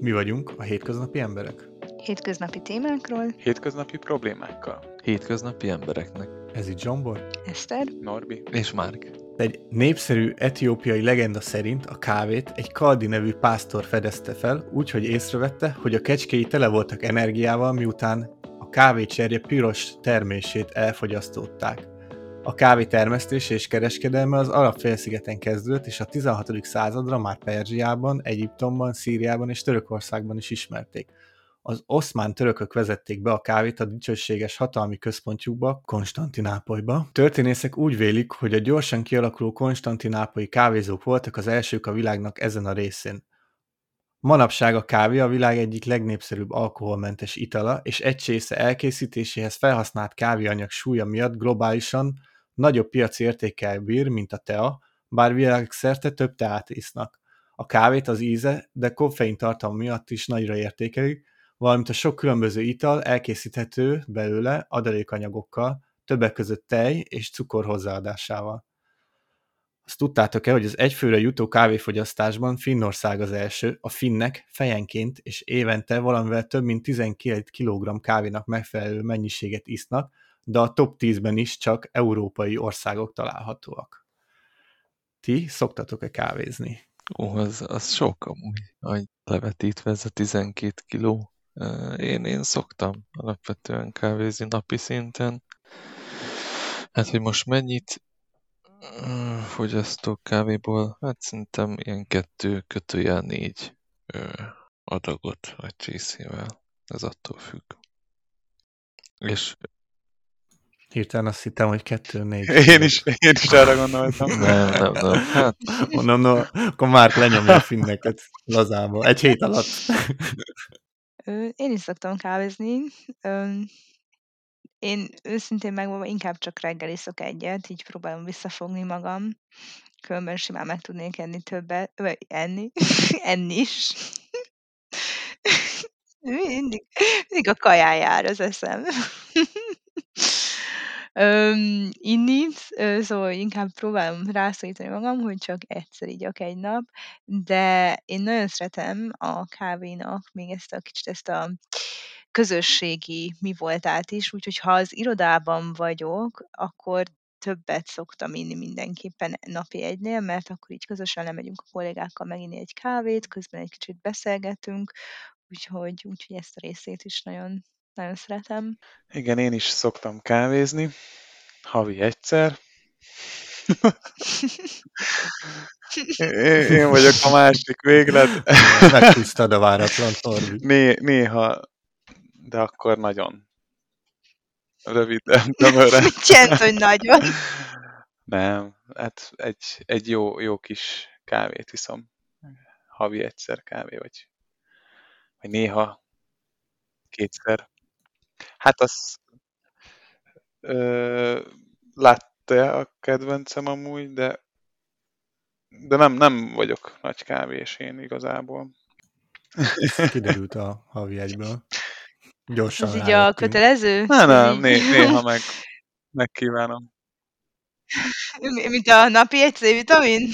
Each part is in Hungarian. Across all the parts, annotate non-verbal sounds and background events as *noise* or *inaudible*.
Mi vagyunk a hétköznapi emberek. Hétköznapi témákról. Hétköznapi problémákkal. Hétköznapi embereknek. Ez itt Zsombor. Eszter. Norbi. És Márk. Egy népszerű etiópiai legenda szerint a kávét egy Kaldi nevű pásztor fedezte fel, úgyhogy észrevette, hogy a kecskéi tele voltak energiával, miután a kávécserje piros termését elfogyasztották. A kávé termesztése és kereskedelme az arab félszigeten kezdődött, és a 16. századra már Perzsiában, Egyiptomban, Szíriában és Törökországban is ismerték. Az oszmán törökök vezették be a kávét a dicsőséges hatalmi központjukba, Konstantinápolyba. Történészek úgy vélik, hogy a gyorsan kialakuló konstantinápolyi kávézók voltak az elsők a világnak ezen a részén. Manapság a kávé a világ egyik legnépszerűbb alkoholmentes itala, és egy csésze elkészítéséhez felhasznált kávéanyag súlya miatt globálisan nagyobb piaci értékkel bír, mint a tea, bár világszerte több teát isznak. A kávét az íze, de koffein tartalma miatt is nagyra értékelik, valamint a sok különböző ital elkészíthető belőle adalékanyagokkal, többek között tej és cukor hozzáadásával. Azt tudtátok-e, hogy az egyfőre jutó kávéfogyasztásban Finnország az első, a finnek fejenként és évente valamivel több mint 12 kg kávénak megfelelő mennyiséget isznak, de a top 10-ben is csak európai országok találhatóak. Ti szoktatok-e kávézni? Ó, az, az sok amúgy, hogy levetítve ez a 12 kiló. Én, én szoktam alapvetően kávézni napi szinten. Hát, hogy most mennyit fogyasztok kávéból, hát szerintem ilyen kettő kötőjel négy adagot vagy csészével. Ez attól függ. És Hirtelen azt hittem, hogy kettő, négy. *laughs* Én is, én is arra gondoltam. nem, nem, nem. Hát, Mondom, no, akkor már lenyomja a finneket lazába. Egy hét alatt. Én is szoktam kávézni. Én őszintén megmondom, inkább csak reggel iszok egyet, így próbálom visszafogni magam. Különben simán meg tudnék enni többet, vagy enni, *laughs* enni is. *laughs* Mindig, mindig a kaján jár az eszem. Öm, inni, szóval inkább próbálom rászorítani magam, hogy csak egyszer igyak egy nap, de én nagyon szeretem a kávénak még ezt a kicsit ezt a közösségi mi voltát is, úgyhogy ha az irodában vagyok, akkor többet szoktam inni mindenképpen napi egynél, mert akkor így közösen lemegyünk a kollégákkal meginni egy kávét, közben egy kicsit beszélgetünk, úgyhogy, úgyhogy ezt a részét is nagyon, nagyon szeretem. Igen, én is szoktam kávézni. Havi egyszer. *laughs* Én, vagyok a másik véglet. Meghúztad a váratlan Norbi. Né, néha, de akkor nagyon röviden, tömören. Mit jelent, hogy nagyon? Nem, hát egy, egy jó, jó kis kávét iszom. Havi egyszer kávé, vagy, vagy néha kétszer. Hát az ö, látta a kedvencem amúgy, de de nem, nem vagyok nagy kávés én igazából. Ez *laughs* kiderült a havi egyből. Gyorsan Ez így a kötelező? Nem, nem, né, néha meg megkívánom. Mi- Mint a napi egy C-vitamin?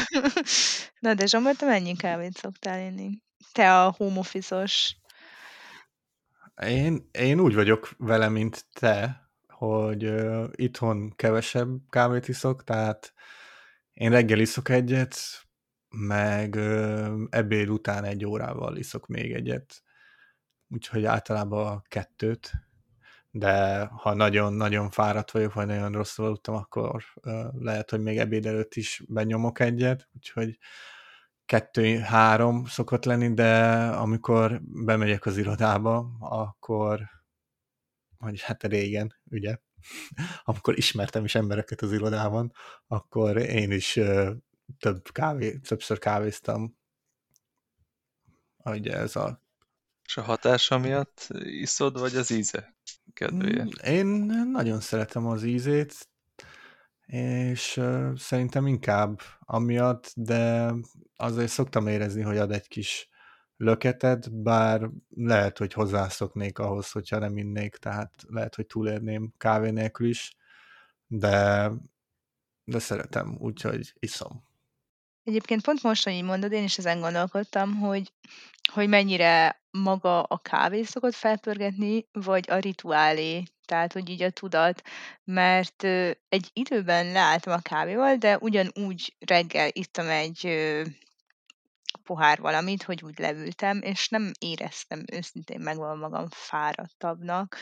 *laughs* Na de Zsombor, te mennyi kávét szoktál inni? Te a home office-os. Én, én úgy vagyok vele, mint te, hogy uh, itthon kevesebb kávét iszok, tehát én reggel iszok egyet, meg uh, ebéd után egy órával iszok még egyet, úgyhogy általában kettőt, de ha nagyon-nagyon fáradt vagyok, vagy nagyon rosszul aludtam, akkor uh, lehet, hogy még ebéd előtt is benyomok egyet, úgyhogy kettő-három szokott lenni, de amikor bemegyek az irodába, akkor, vagy hát régen, ugye, *laughs* amikor ismertem is embereket az irodában, akkor én is több kávé, többször kávéztam. Ugye ez a... és a hatása miatt iszod, vagy az íze kedvéért? Én nagyon szeretem az ízét, és szerintem inkább amiatt, de azért szoktam érezni, hogy ad egy kis löketet, bár lehet, hogy hozzászoknék ahhoz, hogyha nem innék, tehát lehet, hogy túlérném kávé nélkül is, de, de szeretem, úgyhogy iszom. Egyébként pont most, hogy így mondod, én is ezen gondolkodtam, hogy, hogy mennyire maga a kávé szokott felpörgetni, vagy a rituálé, tehát hogy így a tudat, mert egy időben leálltam a kávéval, de ugyanúgy reggel ittam egy pohár valamit, hogy úgy leültem, és nem éreztem őszintén megvan magam fáradtabbnak,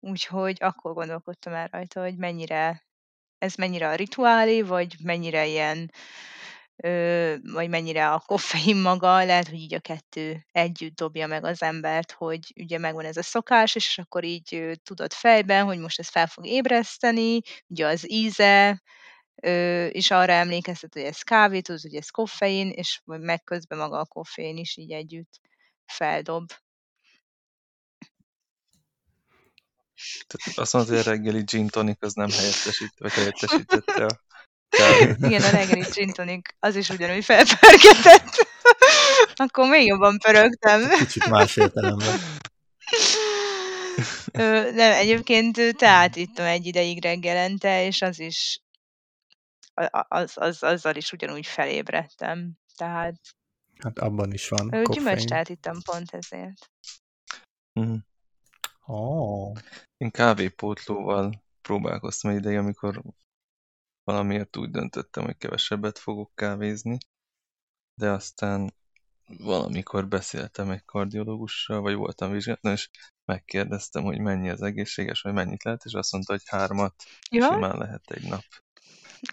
úgyhogy akkor gondolkodtam el rajta, hogy mennyire ez mennyire a rituálé, vagy mennyire ilyen vagy mennyire a koffein maga, lehet, hogy így a kettő együtt dobja meg az embert, hogy ugye megvan ez a szokás, és akkor így tudod fejben, hogy most ez fel fog ébreszteni, ugye az íze, és arra emlékeztet, hogy ez kávé, tudod, hogy ez koffein, és meg közben maga a koffein is így együtt feldob. Tehát azt mondod, hogy a reggeli gin tonic az nem helyettesít, vagy *laughs* helyettesítette a. *laughs* Igen, a reggeli gin tonic az is ugyanúgy felpörgetett. *laughs* Akkor még jobban pörögtem. Kicsit más értelemben. nem, egyébként teát ittam egy ideig reggelente, és az is az, az, azzal is ugyanúgy felébredtem. Tehát Hát abban is van koffein. Gyümölcsteát ittam pont ezért. Mm. Oh. Én kávépótlóval próbálkoztam egy ideig, amikor valamiért úgy döntöttem, hogy kevesebbet fogok kávézni, de aztán valamikor beszéltem egy kardiológussal, vagy voltam vizsgálaton, és megkérdeztem, hogy mennyi az egészséges, vagy mennyit lehet, és azt mondta, hogy hármat ja? simán lehet egy nap.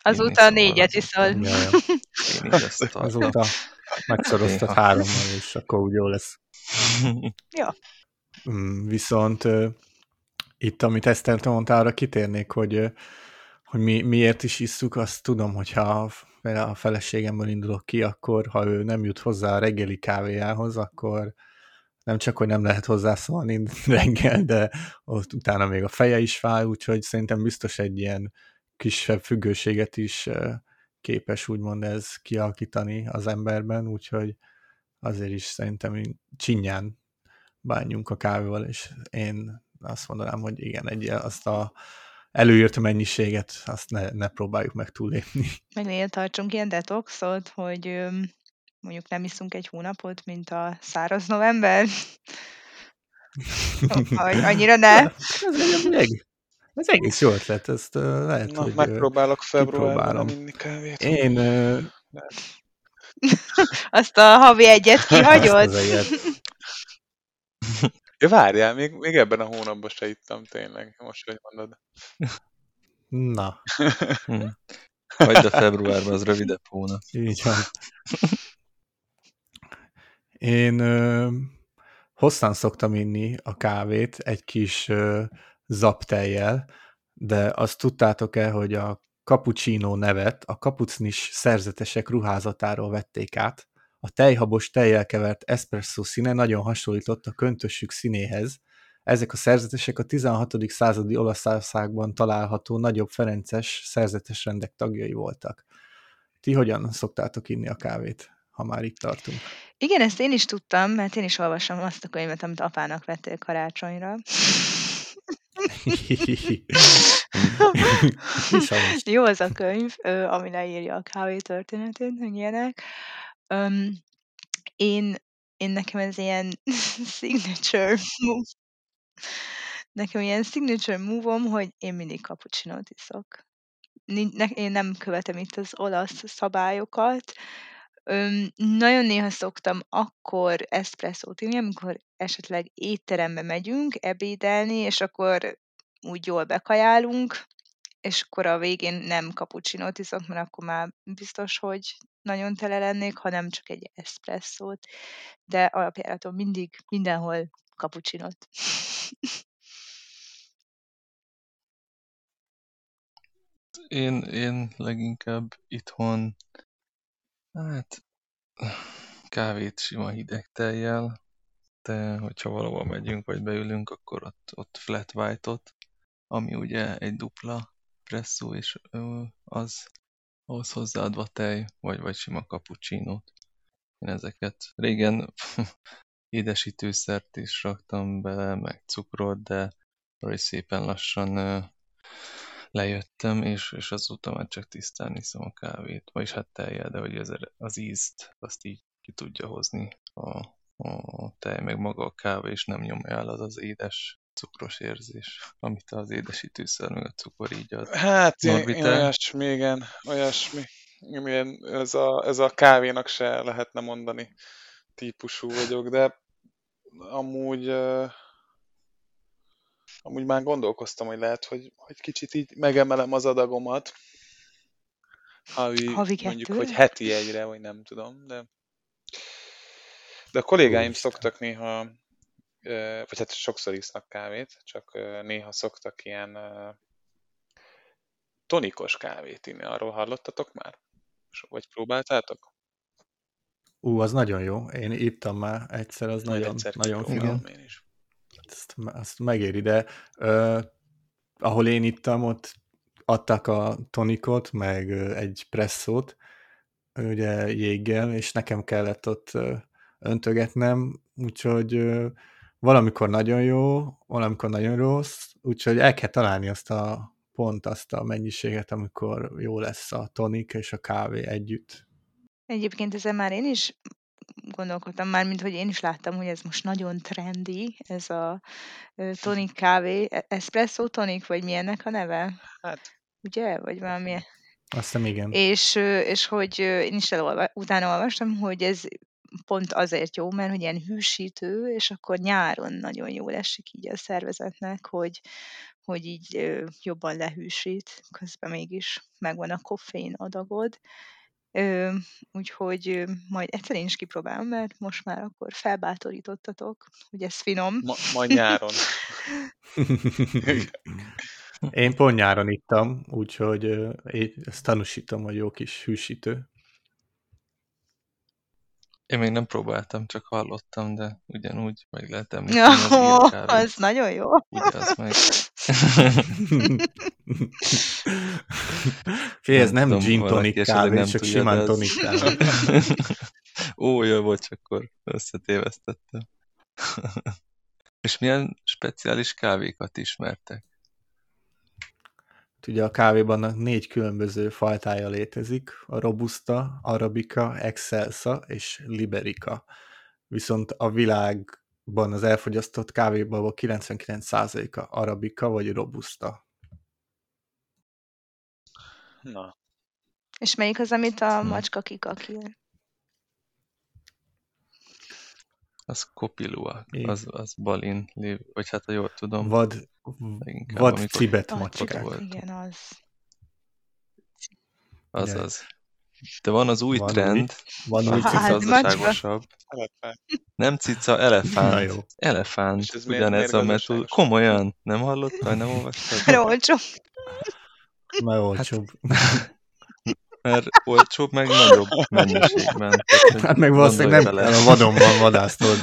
Azóta négyet iszol. Ja, ja. Én is ezt *laughs* Azóta megszoroztad hárommal, és akkor úgy jó lesz. *laughs* ja. Mm, viszont itt, amit Eszter mondta, arra kitérnék, hogy, hogy mi, miért is isszuk, azt tudom, hogyha a feleségemből indulok ki, akkor ha ő nem jut hozzá a reggeli kávéjához, akkor nem csak, hogy nem lehet hozzászólni *laughs* reggel, de ott utána még a feje is fáj, úgyhogy szerintem biztos egy ilyen kisebb függőséget is képes úgymond ez kialakítani az emberben, úgyhogy azért is szerintem csinyán bánjunk a kávéval, és én azt mondanám, hogy igen, egy, azt a előírt mennyiséget, azt ne, ne próbáljuk meg túlépni. Meg miért tartsunk ilyen detoxot, hogy mondjuk nem iszunk egy hónapot, mint a száraz november? *laughs* Annyira ne. Ez, egy, ez egész jó ötlet, ezt uh, lehet, Na, hogy megpróbálok februárban inni kávét. Én... Uh, azt a havi egyet kihagyod? Azt az egyet. Ja, várjál, még, még ebben a hónapban se ittam tényleg, most, hogy mondod. *laughs* Na. Hm. *laughs* Hagyd a februárban, az rövidebb hónap. Így van. Én ö, hosszan szoktam inni a kávét egy kis ö, zaptejjel, de azt tudtátok-e, hogy a cappuccino nevet a kapucnis szerzetesek ruházatáról vették át, a tejhabos tejjel kevert espresso színe nagyon hasonlított a köntösük színéhez. Ezek a szerzetesek a 16. századi Olaszországban található nagyobb ferences szerzetes rendek tagjai voltak. Ti hogyan szoktátok inni a kávét, ha már itt tartunk? Igen, ezt én is tudtam, mert én is olvasom azt a könyvet, amit apának vettél karácsonyra. Jó az a könyv, ami leírja a kávé történetét, hogy ilyenek. Um, én én nekem ez ilyen *laughs* signature move. Nekem ilyen signature move-om, hogy én mindig cappuccinót iszok. én nem követem itt az olasz szabályokat. Öm, nagyon néha szoktam akkor eszpresszót inni, amikor esetleg étterembe megyünk ebédelni, és akkor úgy jól bekajálunk, és akkor a végén nem cappuccinót iszok, mert akkor már biztos, hogy nagyon tele lennék, hanem csak egy eszpresszót, de alapjáraton mindig, mindenhol cappuccinót. Én, én leginkább itthon, hát kávét sima hideg tejjel, de hogyha valahol megyünk, vagy beülünk, akkor ott, ott flat white-ot, ami ugye egy dupla presszó, és az ahhoz hozzáadva tej, vagy, vagy sima cappuccinót. Én ezeket régen *laughs* édesítőszert is raktam bele, meg cukrot, de arra szépen lassan lejöttem, és, és azóta már csak tisztán iszom a kávét, vagyis hát teljel, de hogy az, az ízt, azt így ki tudja hozni a, a tej, meg maga a kávé, és nem nyomja el az az édes cukros érzés, amit az édesítőszer meg a cukor így ad. Hát én, én olyasmi, igen, olyasmi. Milyen ez, a, ez a kávénak se lehetne mondani típusú vagyok, de amúgy amúgy már gondolkoztam, hogy lehet, hogy, hogy kicsit így megemelem az adagomat. Havi, Havi mondjuk, kettő? hogy heti egyre, vagy nem tudom, de de a kollégáim szoktak néha, vagy hát sokszor isznak kávét, csak néha szoktak ilyen tonikos kávét inni. Arról hallottatok már? Vagy próbáltátok? Ú, az nagyon jó. Én ittam már egyszer, az nagyon, egyszer nagyon finom. Én is. Ezt, azt megéri, de uh, ahol én ittam, ott adtak a tonikot, meg egy presszót, ugye jéggel, és nekem kellett ott öntögetnem, úgyhogy valamikor nagyon jó, valamikor nagyon rossz, úgyhogy el kell találni azt a pont azt a mennyiséget, amikor jó lesz a tonik és a kávé együtt. Egyébként ezen már én is gondolkodtam már, mint hogy én is láttam, hogy ez most nagyon trendi, ez a tonik kávé, e, espresso tonik, vagy milyennek a neve? Hát. Ugye? Vagy valami? Azt hiszem, igen. És, és hogy én is elolva, utána olvastam, hogy ez pont azért jó, mert hogy ilyen hűsítő, és akkor nyáron nagyon jó esik így a szervezetnek, hogy, hogy így jobban lehűsít, közben mégis megvan a koffein adagod. Úgyhogy majd egyszer én is kipróbálom, mert most már akkor felbátorítottatok, hogy ez finom. Ma, majd nyáron. *laughs* Én pont nyáron ittam, úgyhogy ezt tanúsítom, hogy jó kis hűsítő. Én még nem próbáltam, csak hallottam, de ugyanúgy meg lehet említeni ja, az Az nagyon jó. Meg... Fé, ez nem, nem gin tonic kávé, nem csak tudja, simán tonic kávé. Ó, jó, bocs, akkor összetévesztettem. *laughs* És milyen speciális kávékat ismertek? Ugye a kávéban négy különböző fajtája létezik, a Robusta, Arabica, Excelsa és Liberica. Viszont a világban az elfogyasztott kávéban 99%-a Arabica vagy Robusta. Na. És melyik az, amit a macska kikakil? Az kopilua, az, az balin, vagy hát ha jól tudom. Vad, vad cibet macska volt. Igen, az. Az, az. De van az új van trend, új, van új cica gazdaságosabb. Nem cica, elefánt. jó. Elefánt, ugyanez a metó. Komolyan, nem hallottál, nem olvastad? Olcsó. Már olcsóbb. Hát, *laughs* mert olcsóbb, meg nagyobb mennyiségben. Tehát, hát meg valószínűleg nem kell a vadonban vadásztod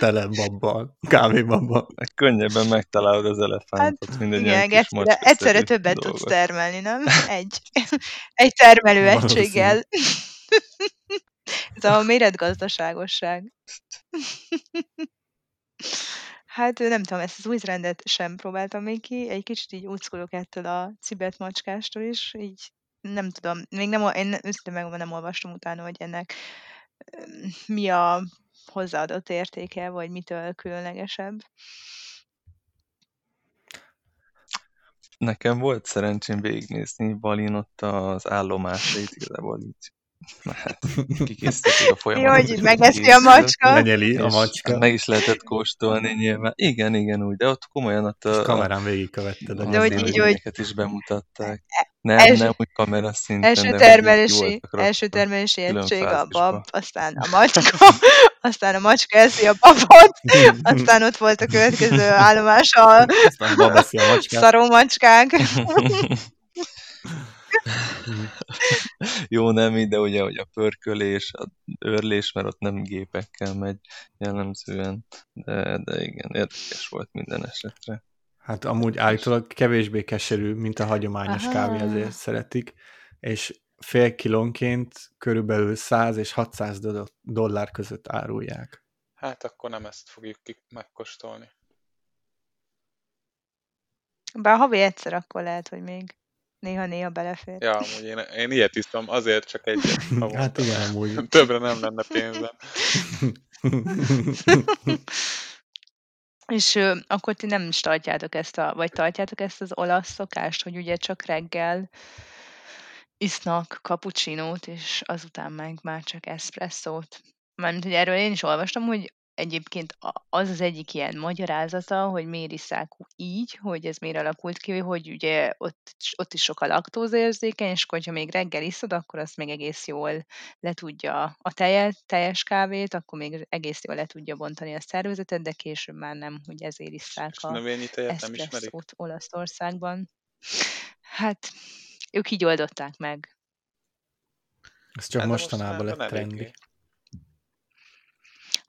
tele babbal, kávébabbal. Meg könnyebben megtalálod az elefántot, hát, mindegy igen, kis egyszerre, egyszerre többet dolgot. tudsz termelni, nem? *laughs* Egy, egy termelő egységgel. Ez a méretgazdaságosság. Hát nem tudom, ezt az új trendet sem próbáltam még ki, egy kicsit így úckolok ettől a cibet macskástól is, így nem tudom, még nem, én őszintén meg nem olvastam utána, hogy ennek mi a hozzáadott értéke, vagy mitől különlegesebb. Nekem volt szerencsém végignézni Balin ott az állomásait, igazából így Hát, kikészítették a folyamatot. Jó, hogy megeszi a macska. Lenyeli a macska. Meg is lehetett kóstolni nyilván. Igen, igen, úgy, de ott komolyan ott a... És kamerán végigkövetted. De hogy így, hogy... is bemutatták. Nem, első, nem úgy kamera szinten, első termelési, első termelési egység a bab, aztán a macska, *laughs* aztán a macska eszi a babot, aztán ott volt a következő *laughs* állomás a, a szaró macskák. *laughs* *laughs* Jó, nem de ugye, hogy a pörkölés, a őrlés, mert ott nem gépekkel megy jellemzően, de, de igen, érdekes volt minden esetre. Hát amúgy állítólag kevésbé keserű, mint a hagyományos Aha. kávé, ezért szeretik, és fél kilónként körülbelül 100 és 600 dollár között árulják. Hát akkor nem ezt fogjuk megkóstolni. Bár havi egyszer akkor lehet, hogy még néha-néha belefér. Ja, amúgy én, én ilyet iszom, azért csak *laughs* havonta. Hát igen, amúgy. *laughs* Többre nem lenne pénzem. *laughs* És ö, akkor ti nem is tartjátok ezt a, vagy tartjátok ezt az olasz szokást, hogy ugye csak reggel isznak cappuccinót, és azután meg már csak eszpresszót. Mármint, hogy erről én is olvastam, hogy egyébként az az egyik ilyen magyarázata, hogy miért iszák így, hogy ez miért alakult ki, hogy ugye ott, ott is sok a laktózérzékeny, és akkor, ha még reggel iszod, akkor azt még egész jól le tudja a tejet, teljes kávét, akkor még egész jól le tudja bontani a szervezetet, de később már nem, hogy ezért isszák És a eszpresszót Olaszországban. Hát, ők így oldották meg. Ez csak Hát mostanában lett trendi.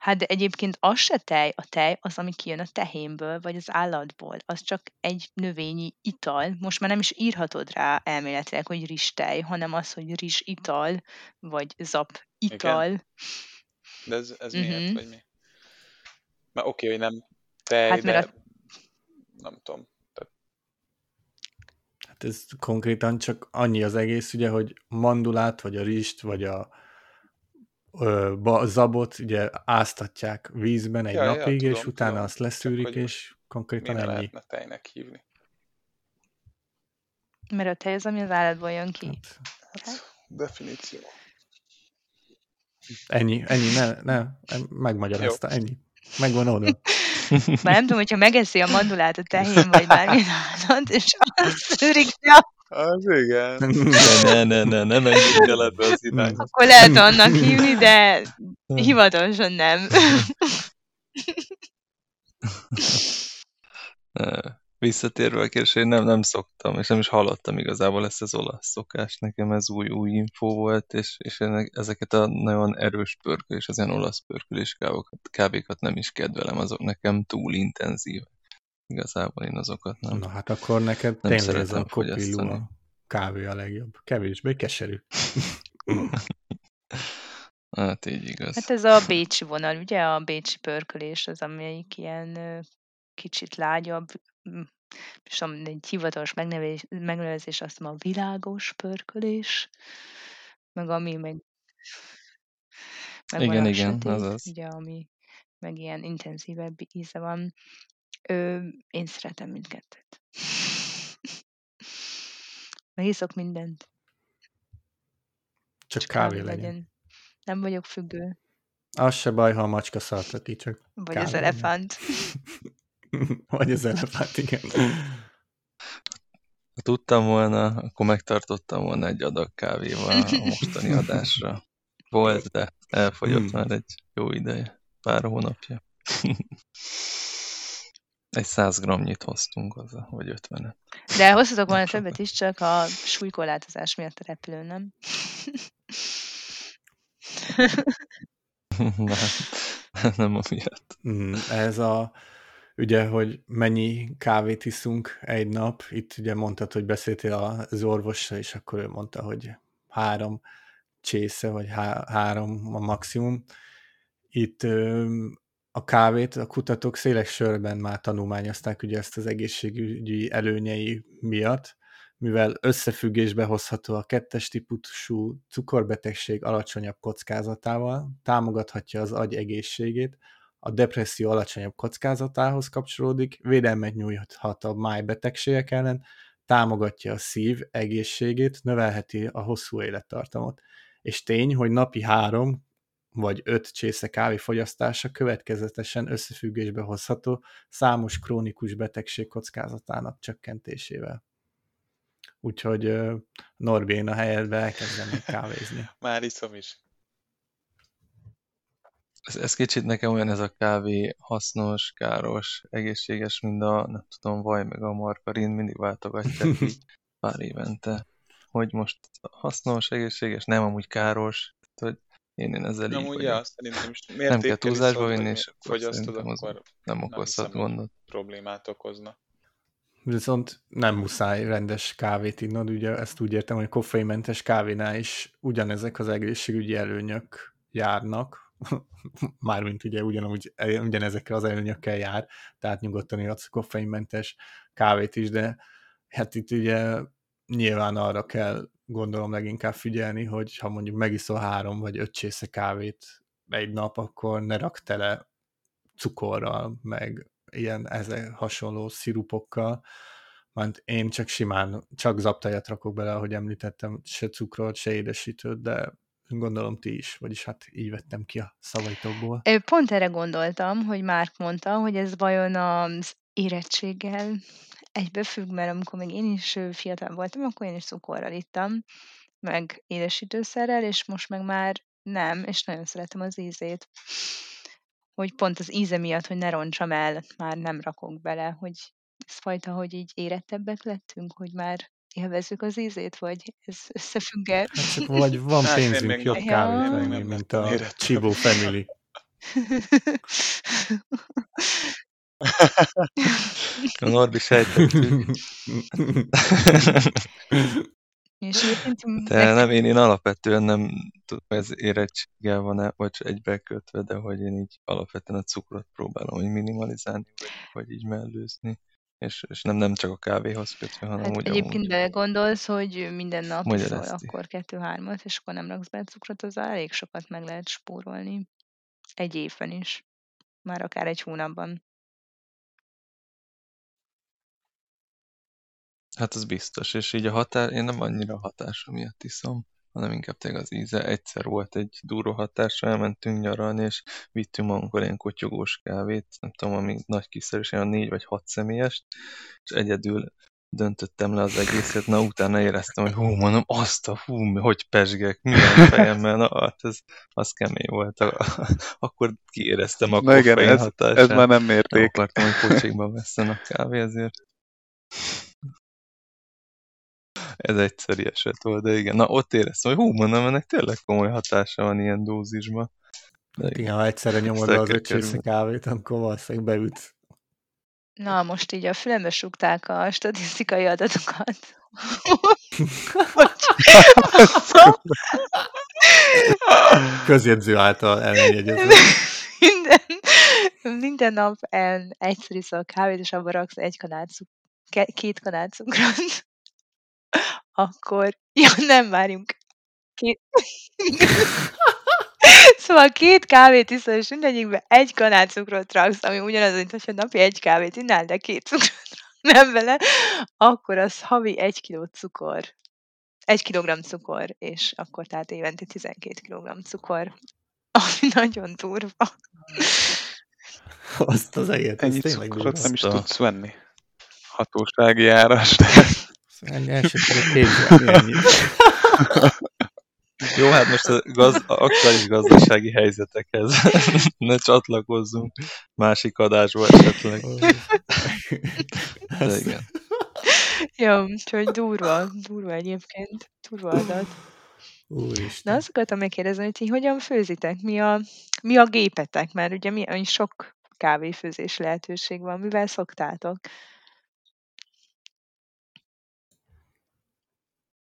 Hát de egyébként az se tej, a tej az, ami kijön a tehénből, vagy az állatból. Az csak egy növényi ital. Most már nem is írhatod rá elméletileg, hogy rizstej, hanem az, hogy rizs ital, vagy zap ital. De ez, ez Mhm. miért, vagy mi? Mert oké, hogy nem tej, Hát mert de nem tudom. Tehát Hát ez konkrétan csak annyi az egész, ugye, hogy a mandulát, vagy a rist, vagy a ö, ba- zabot ugye áztatják vízben egy Ja, ja, napig, és tudom, utána tudom. azt Csak leszűrik, hogy és konkrétan ennyi. lehetne tejnek hívni? Mert a tej az, ami az állatból jön ki. Hát, Hát, definíció. ennyi, ennyi, ne, ne, megmagyarázta, ennyi. Megvan oda. Már nem tudom, hogyha megeszi a mandulát a tehén, vagy bármilyen állat, *laughs* *laughs* és azt szűrik Az *laughs* igen. Ne, ne, ne, ne menjünk el ebbe az irányba. akkor lehet annak hívni, de hivatalosan nem. *laughs* Visszatérve a kérdésre, én nem, nem szoktam, és nem is hallottam igazából ezt az olasz szokást. Nekem ez új, új info volt, és, és ennek, ezeket a nagyon erős pörkölés, az ilyen olasz pörkölés kávékat, kávékat nem is kedvelem, azok nekem túl intenzív. Igazából én azokat nem. Na hát akkor neked Nem tényleg ez a a kávé a legjobb. Kevésbé keserű. *laughs* Hát így igaz. Hát ez a bécsi vonal, ugye? A bécsi pörkölés az, amelyik ilyen kicsit lágyabb, és egy hivatalos megnevezés, megnevezés azt mondom, a világos pörkölés, meg ami meg, meg Igen, a igen, sötét, azaz. ugye, ami meg ilyen intenzívebb íze van. Ö, én szeretem mindkettőt. *laughs* Megiszok mindent. Csak Csak kávé legyen. Nem vagyok függő. Az se baj, ha a macska szarta ki, csak Vagy Kávé az legyen. elefánt. *laughs* vagy az elefánt, igen. Ha tudtam volna, akkor megtartottam volna egy adag kávéval a mostani *laughs* adásra. Volt, de elfogyott Hmm. már egy jó ideje, pár hónapja. Egy 100 gramnyit hoztunk hozzá, vagy 50 De hoztatok volna többet is, csak a súlykorlátozás miatt a repülőn, nem? *laughs* nem, *laughs* nem amiatt. Mm, Ez a, ugye, hogy mennyi kávét iszunk egy nap, itt ugye mondtad, hogy beszéltél az orvossal, és akkor ő mondta, hogy három csésze, vagy há- három a maximum. Itt ö, a kávét a kutatók széles sörben már tanulmányozták ugye ezt az egészségügyi előnyei miatt, mivel összefüggésbe hozható a kettes típusú cukorbetegség alacsonyabb kockázatával, támogathatja az agy egészségét, a depresszió alacsonyabb kockázatához kapcsolódik, védelmet nyújthat a májbetegségek ellen, támogatja a szív egészségét, növelheti a hosszú élettartamot. És tény, hogy napi három vagy öt csésze kávé fogyasztása következetesen összefüggésbe hozható számos krónikus betegség kockázatának csökkentésével. Úgyhogy Norbi, én a helyedbe elkezdenék kávézni. *laughs* Már iszom is. Ez, ez kicsit nekem olyan ez a kávé hasznos, káros, egészséges, mint a, nem tudom, vaj meg a margarin, mindig váltogatják *laughs* így pár évente. Hogy most hasznos, egészséges, nem amúgy káros, tehát, hogy én, én ezzel így Nem úgy, vagyok. ja, szerintem is Nem mértékkel kell túlzásba vinni, és fogyasztod, akkor nem okozhat gondot. problémát okozna. Viszont nem muszáj rendes kávét innod, ugye ezt úgy értem, hogy koffeinmentes kávénál is ugyanezek az egészségügyi előnyök járnak, *laughs* mármint ugye ugyanúgy, ugyanezekkel az előnyökkel jár, tehát nyugodtan ihatsz koffeinmentes kávét is, de hát itt ugye nyilván arra kell gondolom leginkább figyelni, hogy ha mondjuk megiszol három vagy öt csésze kávét egy nap, akkor ne rak tele cukorral, meg ilyen ezek hasonló szirupokkal, mert én csak simán, csak zaptajat rakok bele, ahogy említettem, se cukrot, se édesítőt, de gondolom ti is, vagyis hát így vettem ki a szavaitokból. Pont erre gondoltam, hogy Márk mondta, hogy ez vajon az érettséggel egybefügg, mert amikor még én is fiatal voltam, akkor én is cukorral ittam, meg édesítőszerrel, és most meg már nem, és nagyon szeretem az ízét. Hogy pont az íze miatt, hogy ne roncsam el, már nem rakok bele, hogy ez fajta, hogy így érettebbek lettünk, hogy már élvezzük az ízét, vagy ez összefügg -e? Hát vagy *laughs* van hát pénzünk jobb kávét venni, mint a Csibó Family. *laughs* *laughs* A Norbi sejtettük. *laughs* de nem, én, én alapvetően nem tudom, ez érettséggel van-e, vagy egybekötve, de hogy én így alapvetően a cukrot próbálom hogy minimalizálni, vagy, vagy így mellőzni. És, és nem, nem csak a kávéhoz kötve, hanem hát úgy Egyébként belegondolsz, hogy minden nap iszol akkor kettő-hármat, és akkor nem raksz be cukrot, az elég sokat meg lehet spórolni. Egy évben is. Már akár egy hónapban. Hát az biztos, és így a határ, én nem annyira a hatása miatt iszom, hanem inkább tényleg az íze. Egyszer volt egy duró hatása, elmentünk nyaralni, és vittünk magunkkal ilyen kotyogós kávét, nem tudom, ami nagy kiszerűs, a négy vagy hat személyest, és egyedül döntöttem le az egészet, na utána éreztem, hogy hú, mondom, azt a hú, hogy pesgek, milyen fejemmel, na hát ez, az kemény volt. Akkor kiéreztem a na igen, ez, hatását. ez már nem mérték. Nem akartam, hogy kocsikba veszem a kávé, ezért ez egyszeri eset volt, de igen. Na ott éreztem, hogy hú, mondom, ennek tényleg komoly hatása van ilyen dózisban. De igen, igen, ha egyszerre nyomod az öt kávét, akkor valószínűleg beüt. Na, most így a fülembe súgták a statisztikai adatokat. Közjegyző által elmegjegyezve. *laughs* Minden, minden nap el, egyszer iszol kávét, és abban raksz egy kanál két kanál cukrot akkor *laughs* ja, nem várjunk. Két... *laughs* szóval két kávét iszol, és mindegyikbe egy kanál cukrot raksz, ami ugyanaz, mint hogyha napi egy kávét innál, de két cukrot *laughs* nem vele, akkor az havi egy kiló cukor. Egy kilogramm cukor, és akkor tehát évente 12 kilogramm cukor. Ami nagyon durva. Azt az egész, Ennyi cukrot nem is tudsz venni. Hatósági áras. Ennyi elsősorban képzelni Jó, hát most a gaz, aktuális gazdasági helyzetekhez *laughs* ne csatlakozzunk másik adásba esetleg. De igen. Jó, úgyhogy durva, durva egyébként, durva adat. Úristen. Na azt akartam megkérdezni, hogy ti hogyan főzitek? Mi a, mi a gépetek? Mert ugye mi, sok kávéfőzés lehetőség van. Mivel szoktátok?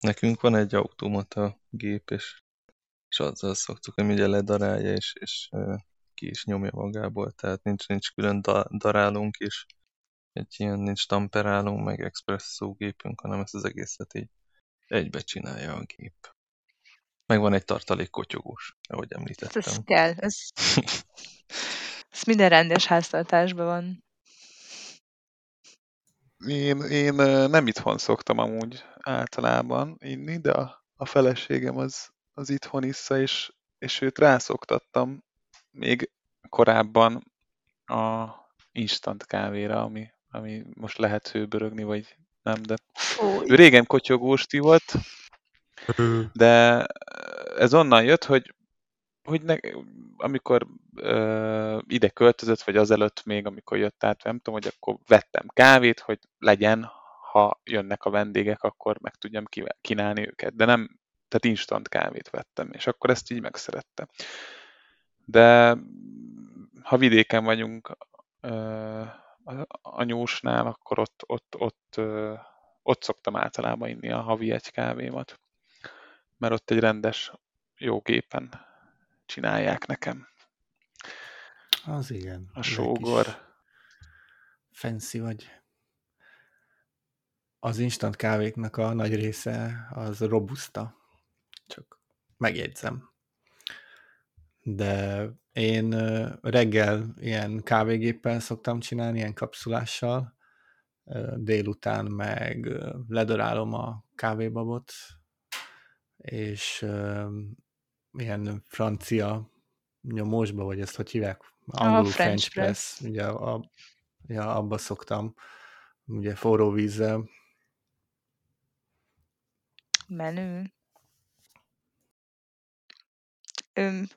Nekünk van egy automata gép, és, és azzal szoktuk, hogy ugye ledarálja, és, és ki is nyomja magából, tehát nincs, nincs külön da, darálunk is, egy ilyen nincs tamperálunk, meg expresszó gépünk, hanem ezt az egészet így egybe csinálja a gép. Meg van egy tartalék kotyogós, ahogy említettem. Ez kell, ez, *laughs* ez minden rendes háztartásban van. Én, én nem itthon szoktam amúgy általában inni, de a, a feleségem az, az itthon issza, és, és őt rászoktattam még korábban a instant kávéra, ami, ami most lehet hőbörögni, vagy nem, de ő régen kotyogóst ivott, de ez onnan jött, hogy hogy ne, amikor ö, ide költözött, vagy azelőtt még, amikor jött át, nem tudom, hogy akkor vettem kávét, hogy legyen, ha jönnek a vendégek, akkor meg tudjam kínálni őket. De nem, tehát instant kávét vettem, és akkor ezt így megszerettem. De ha vidéken vagyunk ö, anyósnál, akkor ott, ott, ott, ö, ott szoktam általában inni a havi egy kávémat. Mert ott egy rendes, jó gépen csinálják nekem. Az igen. A sógor. Fancy vagy. Az instant kávéknak a nagy része az robusta. Csak megjegyzem. De én reggel ilyen kávégéppel szoktam csinálni, ilyen kapszulással, délután meg ö, ledarálom a kávébabot, és ilyen francia nyomósba, vagy ezt hogy hívják? Angolul French French, press. press. Ugye a, ja, abba szoktam, ugye forró vízzel. Menő. Öm,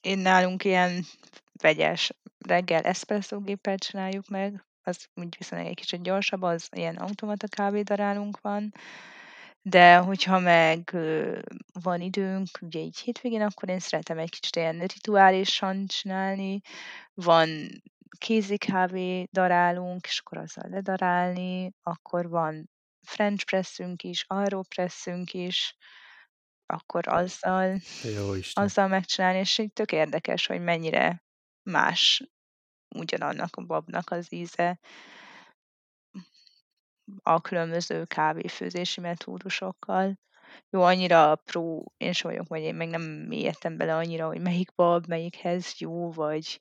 én nálunk ilyen vegyes reggel eszpresszógéppel csináljuk meg, az úgy viszonylag egy kicsit gyorsabb, az ilyen automata kávédarálunk van, de hogyha meg ö, van időnk, ugye így hétvégén, akkor én szeretem egy kicsit ilyen rituálisan csinálni, van kézi kávé darálunk, és akkor azzal ledarálni, akkor van French pressünk is, aeropresszünk is, akkor azzal, Jó Isten. azzal megcsinálni, és így tök érdekes, hogy mennyire más ugyanannak a babnak az íze a különböző kávéfőzési metódusokkal. Jó, annyira pro én sem vagyok, vagy én meg nem mélyedtem bele annyira, hogy melyik bab, melyikhez jó, vagy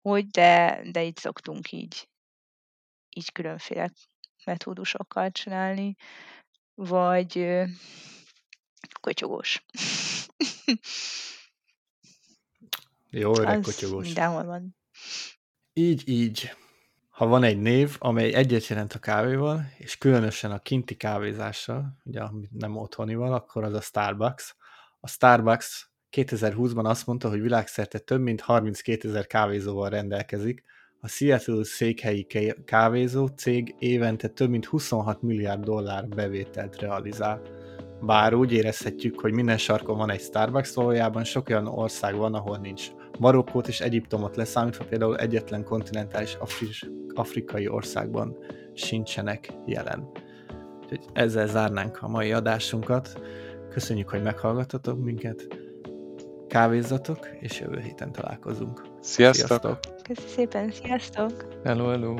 hogy, de, de így szoktunk így, így különféle metódusokkal csinálni, vagy kotyogós. Jó öreg kotyogós. mindenhol van. Így, így. Ha van egy név, amely egyet jelent a kávéval, és különösen a kinti kávézással, ugye nem otthonival, akkor az a Starbucks. A Starbucks 2020-ban azt mondta, hogy világszerte több mint 32 ezer kávézóval rendelkezik. A Seattle székhelyi kávézó cég évente több mint 26 milliárd dollár bevételt realizál. Bár úgy érezhetjük, hogy minden sarkon van egy Starbucks, valójában sok olyan ország van, ahol nincs. Marokkót és Egyiptomot leszámítva például egyetlen kontinentális afris, afrikai országban sincsenek jelen. Úgyhogy ezzel zárnánk a mai adásunkat. Köszönjük, hogy meghallgattatok minket. Kávézzatok, és jövő héten találkozunk. Sziasztok! Sziasztok! Köszi szépen, sziasztok! Hello, hello!